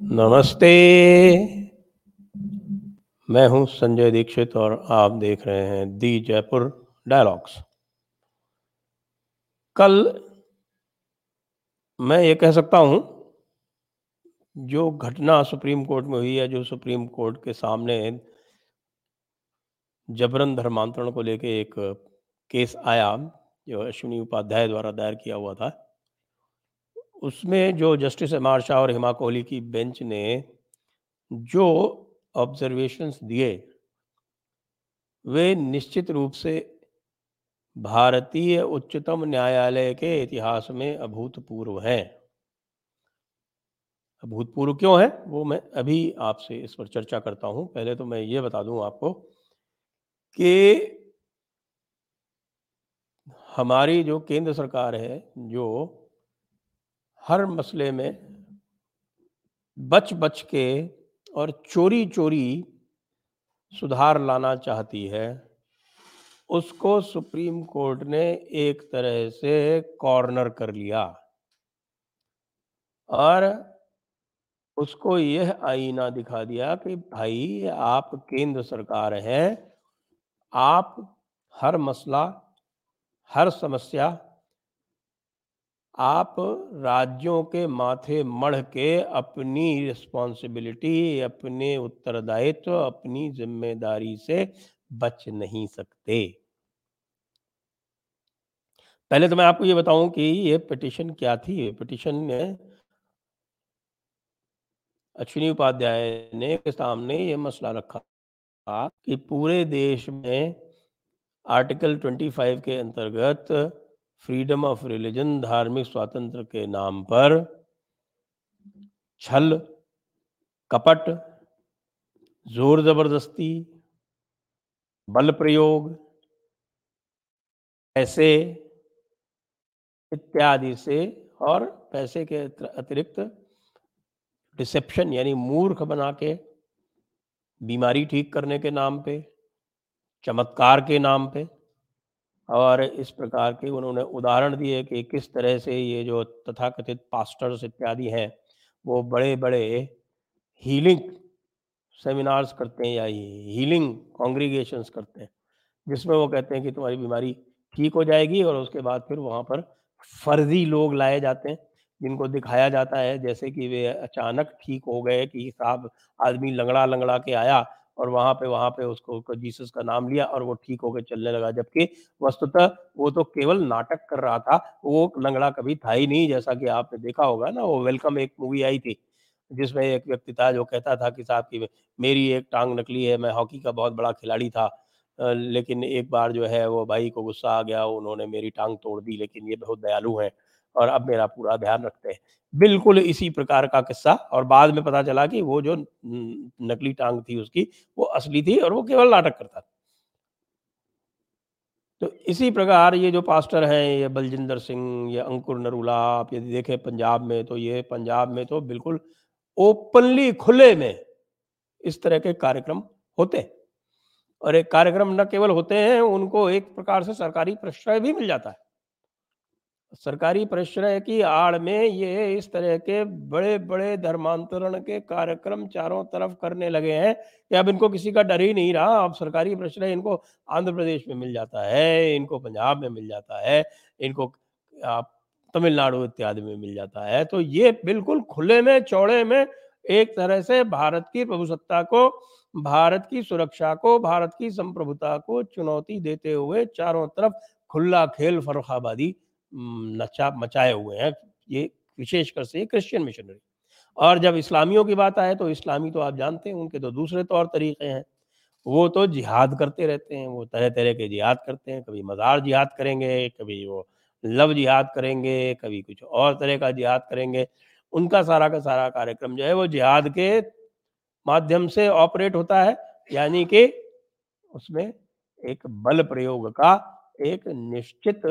नमस्ते। मैं हूँ संजय दीक्षित और आप देख रहे हैं दी जयपुर डायलॉग्स। कल मैं ये कह सकता हूँ, जो घटना सुप्रीम कोर्ट में हुई है, जो सुप्रीम कोर्ट के सामने जबरन धर्मांतरण को लेके एक केस आया, जो अश्विनी उपाध्याय द्वारा दायर किया हुआ था। उसमें जो जस्टिस एम आर शाह और हिमा कोहली की बेंच ने जो ऑब्जर्वेशंस दिए, वे निश्चित रूप से भारतीय उच्चतम न्यायालय के इतिहास में अभूतपूर्व हैं। अभूतपूर्व क्यों है, वो मैं अभी आपसे इस पर चर्चा करता हूँ। पहले तो मैं ये बता दूँ आपको कि हमारी जो केंद्र सरकार है, जो हर मसले में बच बच के और चोरी चोरी सुधार लाना चाहती है, उसको सुप्रीम कोर्ट ने एक तरह से कॉर्नर कर लिया। और उसको यह आईना दिखा दिया कि भाई आप केंद्र सरकार हैं आप हर मसला, हर समस्या आप राज्यों के माथे मढ़ के अपनी रिस्पॉन्सिबिलिटी अपने उत्तरदायित्व, अपनी ज़िम्मेदारी से बच नहीं सकते। पहले तो मैं आपको ये बताऊँ कि ये पिटिशन क्या थी? पिटिशन ने अश्विनी उपाध्याय ने के सामने ये मसला रखा। था कि पूरे देश में आर्टिकल 25 के अंतर्गत फ्रीडम ऑफ़ रिलीजन, धार्मिक स्वातंत्र के नाम पर छल, कपट, ज़ोर ज़बरदस्ती, बल प्रयोग, पैसे इत्यादि से और पैसे के अतिरिक्त डिसेप्शन यानी मूर्ख बना के बीमारी ठीक करने के नाम पे, चमत्कार के नाम पे, और इस प्रकार के उन्होंने उदाहरण दिए कि किस तरह से ये जो तथाकथित पास्टर्स इत्यादि हैं, वो बड़े बड़े हीलिंग सेमिनार्स करते हैं या हीलिंग कॉन्ग्रीगेशंस करते हैं, जिसमें वो कहते हैं कि तुम्हारी बीमारी ठीक हो जाएगी और उसके बाद फिर वहाँ पर फर्जी लोग लाए जाते हैं। जिनको दिखाया जाता है, जैसे कि वे अचानक ठीक हो गए कि साहब आदमी लंगड़ा लंगड़ा के आया और वहाँ पे वहाँ पे उसको जीसस का नाम लिया और वो ठीक होकर चलने लगा। जबकि वस्तुतः वो तो केवल नाटक कर रहा था, वो लंगड़ा कभी था ही नहीं, जैसा कि आपने देखा होगा ना, वो वेलकम एक मूवी आई थी, जिसमें एक व्यक्ति था जो कहता था कि साहब की मेरी एक टांग नकली है, मैं हॉकी का बहुत बड़ा खिलाड़ी था लेकिन एक बार जो है वो भाई को गुस्सा आ गया, उन्होंने मेरी टांग तोड़ दी, लेकिन ये बहुत दयालु हैं। और अब मेरा पूरा ध्यान रखते हैं। बिल्कुल इसी प्रकार का किस्सा और बाद में पता चला कि वो जो नकली टांग थी उसकी, वो असली थी और वो केवल नाटक करता था। तो इसी प्रकार ये जो पास्टर हैं, ये बलजिंदर सिंह, ये अंकुर नरूला आप यदि देखें पंजाब में तो ये पंजाब में तो बिल्कुल ओपनली खुले में इस तरह के कार्यक्रम होते हैं। और एक कार्यक्रम न केवल होते हैं, उनको एक प्रकार से सरकारी प्रश्रय भी मिल जाता है। सरकारी परिश्रय की आड़ में ये इस तरह के बड़े बड़े धर्मांतरण के कार्यक्रम चारों तरफ़ करने लगे हैं कि अब इनको किसी का डर ही नहीं रहा। अब सरकारी परिश्रय इनको आंध्र प्रदेश में मिल जाता है, इनको पंजाब में मिल जाता है, इनको आप तमिलनाडु इत्यादि में मिल जाता है। तो ये बिल्कुल खुले में, चौड़े में एक तरह से भारत की प्रभुसत्ता को, भारत की सुरक्षा को, भारत की संप्रभुता को चुनौती देते हुए चारों तरफ़ खुला खेल फरुखाबादी नचा, मचाए हुए हैं, ये विशेषकर से क्रिश्चियन मिशनरी और जब इस्लामियों की बात आए तो इस्लामी तो आप जानते हैं, उनके तो दूसरे तौर तरीके हैं। वो तो जिहाद करते रहते हैं, वो तरह तरह के जिहाद करते हैं, कभी मज़ार जिहाद करेंगे, कभी वो लव जिहाद करेंगे, कभी कुछ और तरह का जिहाद करेंगे। उनका सारा का सारा कार्यक्रम जो है वो जिहाद के माध्यम से ऑपरेट होता है, यानी कि उसमें एक बल प्रयोग का एक निश्चित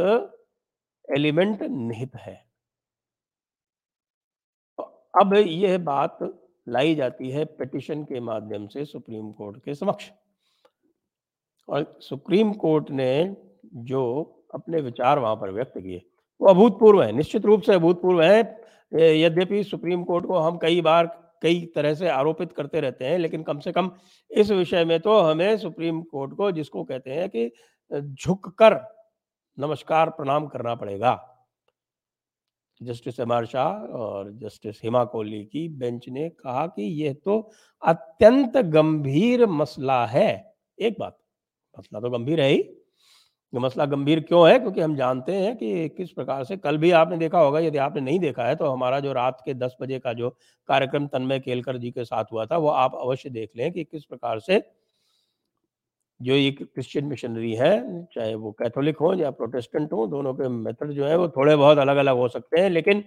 एलिमेंट निहित है। अब यह बात लाई जाती है पिटिशन के माध्यम से सुप्रीम कोर्ट के समक्ष। और सुप्रीम कोर्ट ने जो अपने विचार वहाँ पर व्यक्त किए, वो अभूतपूर्व हैं, निश्चित रूप से अभूतपूर्व है। यद्यपि सुप्रीम कोर्ट को हम कई बार कई तरह से आरोपित करते रहते हैं, लेकिन कम से कम इस विषय में तो हमें सुप्रीम कोर्ट को जिसको कहते हैं कि झुककर नमस्कार प्रणाम करना पड़ेगा। जस्टिस एम आर शाह और जस्टिस हिमा कोहली की बेंच ने कहा कि यह तो अत्यंत गंभीर मसला है। एक बात, मसला तो गंभीर है ही। मसला गंभीर क्यों है? क्योंकि हम जानते हैं कि किस प्रकार से कल भी आपने देखा होगा, यदि आपने नहीं देखा है तो हमारा जो रात के 10 बजे का जो कार्यक्रम तन्मय केलकर जी के साथ हुआ था, वो आप अवश्य देख लें कि किस प्रकार से जो ये क्रिश्चियन मिशनरी है, चाहे वो कैथोलिक हो या प्रोटेस्टेंट हो, दोनों के मेथड जो है वो थोड़े बहुत अलग-अलग हो सकते हैं, लेकिन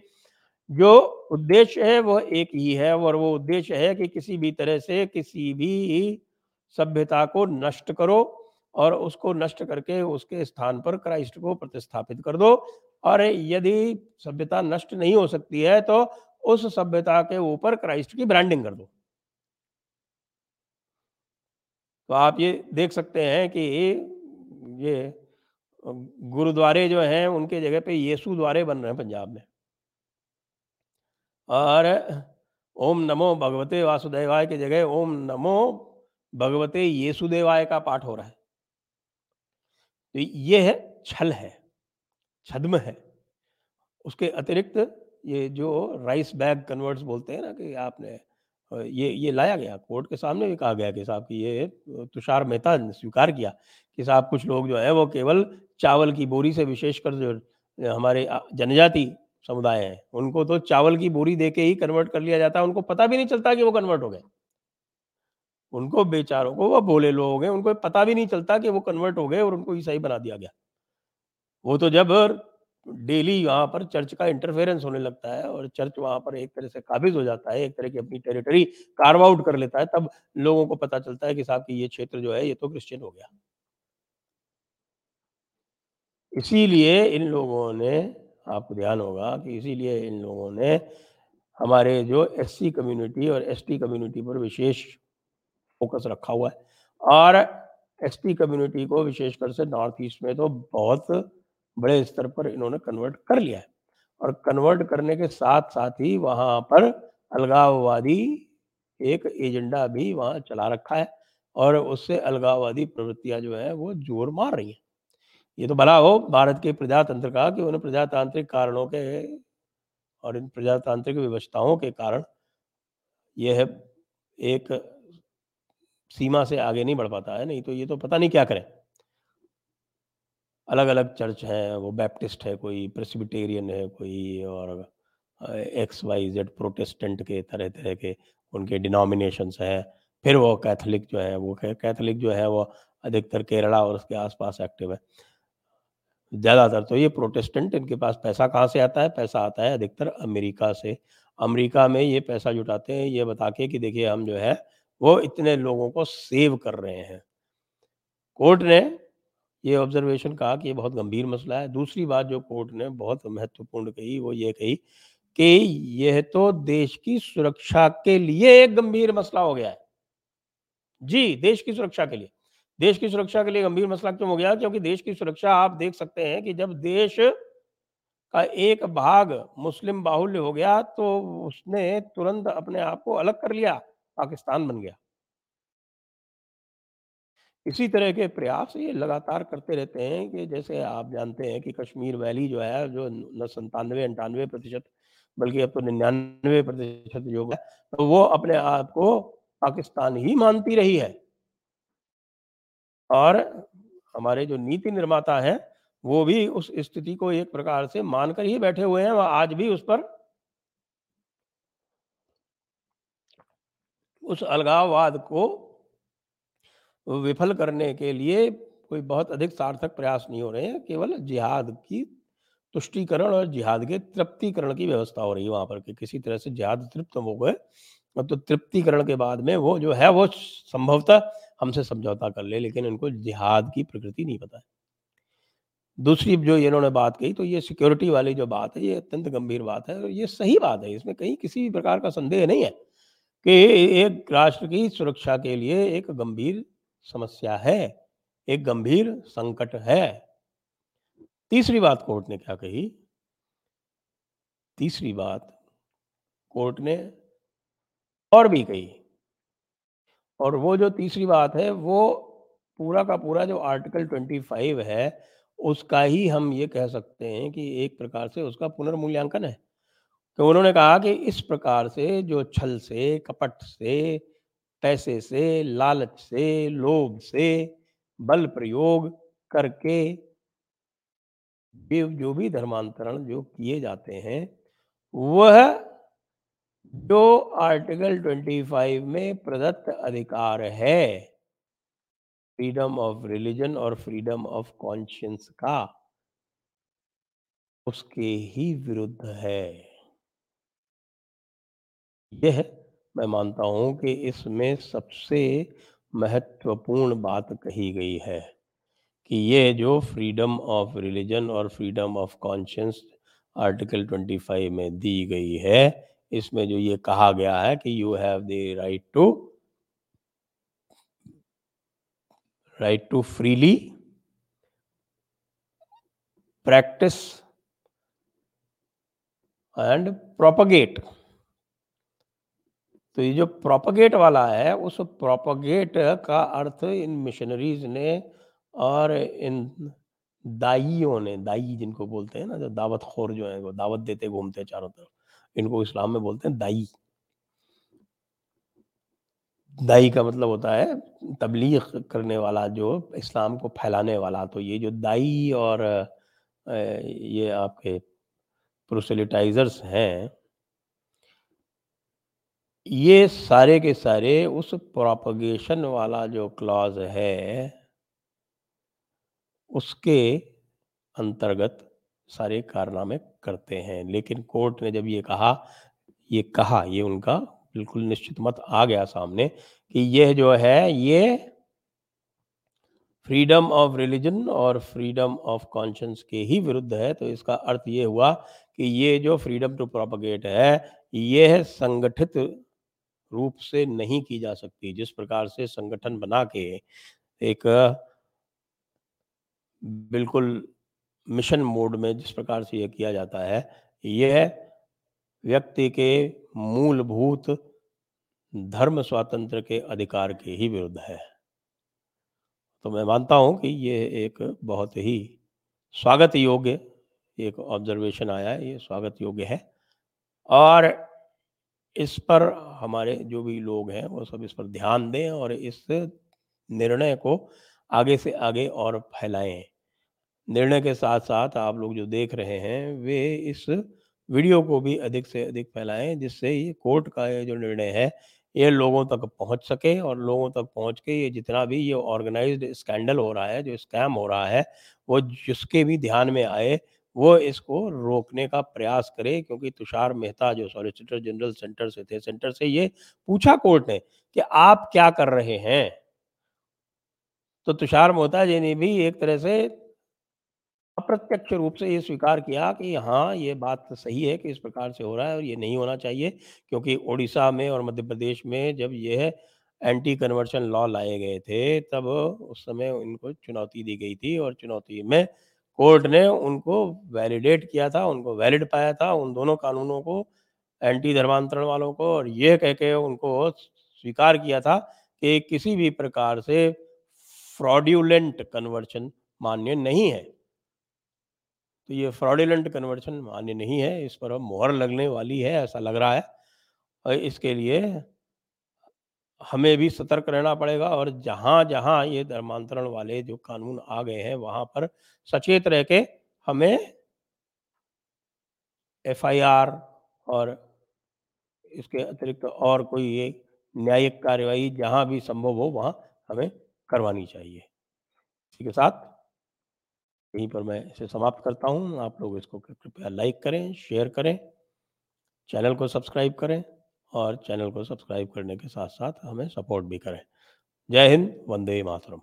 जो उद्देश्य है वो एक ही है और वो उद्देश्य है कि किसी भी तरह से किसी भी सभ्यता को नष्ट करो और उसको नष्ट करके उसके स्थान पर क्राइस्ट को प्रतिस्थापित कर दो। और यदि सभ्यता नष्ट नहीं हो सकती है तो उस सभ्यता के ऊपर क्राइस्ट की ब्रांडिंग कर दो। तो आप ये देख सकते हैं कि ये गुरुद्वारे जो हैं, उनके जगह पे येसु द्वारे बन रहे हैं पंजाब में। और ओम नमो भगवते वासुदेवाय की जगह ओम नमो भगवते येसुदेवाय का पाठ हो रहा है। तो ये है छल है, छद्म है। उसके अतिरिक्त ये जो राइस बैग कन्वर्ट्स बोलते हैं ना कि आपने ये ये लाया गया, कोर्ट के सामने भी कहा गया कि साहब की ये तुषार मेहता ने स्वीकार किया कि साहब कुछ लोग जो है वो केवल चावल की बोरी से विशेषकर जो हमारे जनजाति समुदाय हैं, उनको तो चावल की बोरी दे के ही कन्वर्ट कर लिया जाता है, उनको पता भी नहीं चलता कि वो कन्वर्ट हो गए। उनको बेचारों को, वो भोले लोग हैं, उनको पता भी नहीं चलता कि वो कन्वर्ट हो गए और उनको ईसाई बना दिया गया। वो तो जब डेली वहाँ पर चर्च का इंटरफेरेंस होने लगता है और चर्च वहाँ पर एक तरह से काबिज हो जाता है, एक तरह की अपनी टेरिटरी कार्व आउट कर लेता है, तब लोगों को पता चलता है कि साहब की ये क्षेत्र जो है, ये तो क्रिश्चियन हो गया। इसीलिए इन लोगों ने, आपको ध्यान होगा कि इसीलिए इन लोगों ने हमारे जो एससी कम्युनिटी और एसटी कम्युनिटी पर विशेष फोकस रखा हुआ है। और एसटी कम्युनिटी को विशेषकर से नॉर्थ ईस्ट में तो बहुत बड़े स्तर पर इन्होंने कन्वर्ट कर लिया है। और कन्वर्ट करने के साथ साथ ही वहाँ पर अलगाववादी एक एजेंडा भी वहाँ चला रखा है और उससे अलगाववादी प्रवृत्तियाँ जो है वो ज़ोर मार रही हैं। ये तो भला हो, भारत के प्रजातंत्र का कि उन्हें प्रजातांत्रिक कारणों के और इन प्रजातांत्रिक व्यवस्थाओं के कारण यह एक सीमा से आगे नहीं बढ़ पाता है, नहीं तो ये तो पता नहीं क्या करें। अलग अलग चर्च हैं, वो बैप्टिस्ट है, कोई प्रेसिबिटेरियन है, कोई और एक्स, वाई, जेड प्रोटेस्टेंट के तरह तरह के उनके डिनोमिनेशंस हैं। फिर वो कैथोलिक जो है, वो कैथोलिक जो है, वो अधिकतर केरला और उसके आसपास एक्टिव है। ज़्यादातर तो ये प्रोटेस्टेंट, इनके पास पैसा कहाँ से आता है? पैसा आता है अधिकतर अमेरिका से। अमेरिका में ये पैसा जुटाते हैं, ये बता के कि देखिए हम जो है, वो इतने लोगों को सेव कर रहे हैं। कोर्ट ने ये ऑब्जर्वेशन कहा कि ये बहुत गंभीर मसला है। दूसरी बात जो कोर्ट ने बहुत महत्वपूर्ण कही, वो ये कही कि यह तो देश की सुरक्षा के लिए एक गंभीर मसला हो गया है। जी, देश की सुरक्षा के लिए। देश की सुरक्षा के लिए गंभीर मसला क्यों हो गया? क्योंकि देश की सुरक्षा आप देख सकते हैं कि जब देश का एक भाग मुस्लिम बाहुल्य हो गया तो उसने तुरंत अपने आप को अलग कर लिया, पाकिस्तान बन गया। इसी तरह के प्रयास ये लगातार करते रहते हैं कि जैसे आप जानते हैं कि कश्मीर वैली जो है, जो न संतानवे अंठानवे प्रतिशत बल्कि अब तो निन्यानवे प्रतिशत जो है तो वो अपने आप को पाकिस्तान ही मानती रही है। और हमारे जो नीति निर्माता हैं, वो भी उस स्थिति को एक प्रकार से मानकर ही बैठे हुए हैं और आज भी उस पर उस अलगाववाद को विफल करने के लिए कोई बहुत अधिक सार्थक प्रयास नहीं हो रहे हैं, केवल जिहाद की तुष्टिकरण और जिहाद के तृप्तिकरण की व्यवस्था हो रही है वहाँ पर कि किसी तरह से जिहाद तृप्त हो गए। तो तृप्तिकरण के बाद में वो जो है, वो संभवतः हमसे समझौता कर ले, लेकिन इनको जिहाद की प्रकृति नहीं पता है। दूसरी जो इन्होंने बात कही तो ये सिक्योरिटी वाली जो बात है, ये अत्यंत गंभीर बात है और ये सही बात है। इसमें कहीं किसी भी प्रकार का संदेह नहीं है कि एक राष्ट्र की सुरक्षा के लिए एक गंभीर समस्या है, एक गंभीर संकट है। तीसरी बात कोर्ट ने क्या कही? तीसरी बात कोर्ट ने और भी कही। और वो जो तीसरी बात है, वो पूरा का पूरा जो आर्टिकल 25 है, उसका ही हम ये कह सकते हैं कि एक प्रकार से उसका पुनर्मूल्यांकन है। तो उन्होंने कहा कि इस प्रकार से जो छल से, कपट से पैसे से, लालच से, लोभ से, बल प्रयोग करके जो भी धर्मांतरण जो किए जाते हैं, वह जो आर्टिकल 25 में प्रदत्त अधिकार है, फ्रीडम ऑफ़ रिलीजन और फ्रीडम ऑफ़ कॉन्शियंस का, उसके ही विरुद्ध है। यह मैं मानता हूँ कि इसमें सबसे महत्वपूर्ण बात कही गई है कि ये जो फ्रीडम ऑफ़ रिलीजन और फ्रीडम ऑफ़ कॉन्शियंस आर्टिकल 25 में दी गई है, इसमें जो ये कहा गया है कि you have the right to right to freely practise and propagate तो ये जो प्रोपगेट वाला है, उस प्रोपगेट का अर्थ इन मिशनरीज ने और इन दाइयों ने, दाई जिनको बोलते हैं ना, जो दावत खोर जो है, वो दावत देते, घूमते हैं चारों तरफ़, इनको इस्लाम में बोलते हैं दाई। दाई का मतलब होता है तबलीग करने वाला, जो इस्लाम को फैलाने वाला। तो ये जो दाई और ये आपके प्रोसेलिटाइजर्स हैं ये सारे के सारे उस प्रोपगेशन वाला जो क्लॉज है, उसके अंतर्गत सारे कारनामे करते हैं। लेकिन कोर्ट ने जब ये कहा ये कहा, ये उनका बिल्कुल निश्चित मत आ गया सामने कि यह जो है, ये फ्रीडम ऑफ़ रिलीजन और फ्रीडम ऑफ़ कॉन्शियंस के ही विरुद्ध है। तो इसका अर्थ ये हुआ कि ये जो फ्रीडम टू प्रोपगेट है, यह संगठित रूप से नहीं की जा सकती। जिस प्रकार से संगठन बना के एक बिल्कुल मिशन मोड में जिस प्रकार से यह किया जाता है, यह व्यक्ति के मूलभूत धर्म स्वातंत्र के अधिकार के ही विरुद्ध है। तो मैं मानता हूँ कि यह एक बहुत ही स्वागत योग्य एक ऑब्जर्वेशन आया है ये स्वागत योग्य है। और इस पर हमारे जो भी लोग हैं, वो सब इस पर ध्यान दें और इस निर्णय को आगे से आगे और फैलाएँ। निर्णय के साथ साथ आप लोग जो देख रहे हैं, वे इस वीडियो को भी अधिक से अधिक फैलाएँ, जिससे ये कोर्ट का ये जो निर्णय है, ये लोगों तक पहुँच सके और लोगों तक पहुँच के ये जितना भी ये ऑर्गेनाइज्ड स्कैंडल हो रहा है, जो स्कैम हो रहा है, वो जिसके भी ध्यान में आए वो इसको रोकने का प्रयास करे, क्योंकि तुषार मेहता जो सॉलिसिटर जनरल सेंटर से थे, सेंटर से ये पूछा कोर्ट ने कि आप क्या कर रहे हैं? तो तुषार मेहता जी ने भी एक तरह से अप्रत्यक्ष रूप से ये स्वीकार किया कि हाँ ये बात सही है कि इस प्रकार से हो रहा है और ये नहीं होना चाहिए, क्योंकि ओडिशा में और मध्य प्रदेश में जब यह एंटी कन्वर्शन लॉ लाए गए थे, तब उस समय उनको चुनौती दी गई थी और चुनौती में कोर्ट ने उनको वैलिडेट किया था, उनको वैलिड पाया था उन दोनों कानूनों को एंटी धर्मांतरण वालों को और ये कह के उनको स्वीकार किया था कि किसी भी प्रकार से फ्रॉड्यूलेंट कन्वर्शन मान्य नहीं है। तो ये फ्रॉडिलेंट कन्वर्शन मान्य नहीं है, इस पर अब मोहर लगने वाली है, ऐसा लग रहा है। और इसके लिए हमें भी सतर्क रहना पड़ेगा और जहाँ जहाँ ये धर्मांतरण वाले जो कानून आ गए हैं, वहाँ पर सचेत रह के हमें एफआईआर और इसके अतिरिक्त और कोई ये न्यायिक कार्यवाही जहाँ भी संभव हो, वहाँ हमें करवानी चाहिए। इसी के साथ यहीं पर मैं इसे समाप्त करता हूँ। आप लोग इसको कृपया लाइक करें, शेयर करें, चैनल को सब्सक्राइब करें। और चैनल को सब्सक्राइब करने के साथ साथ हमें सपोर्ट भी करें। जय हिंद, वंदे मातरम।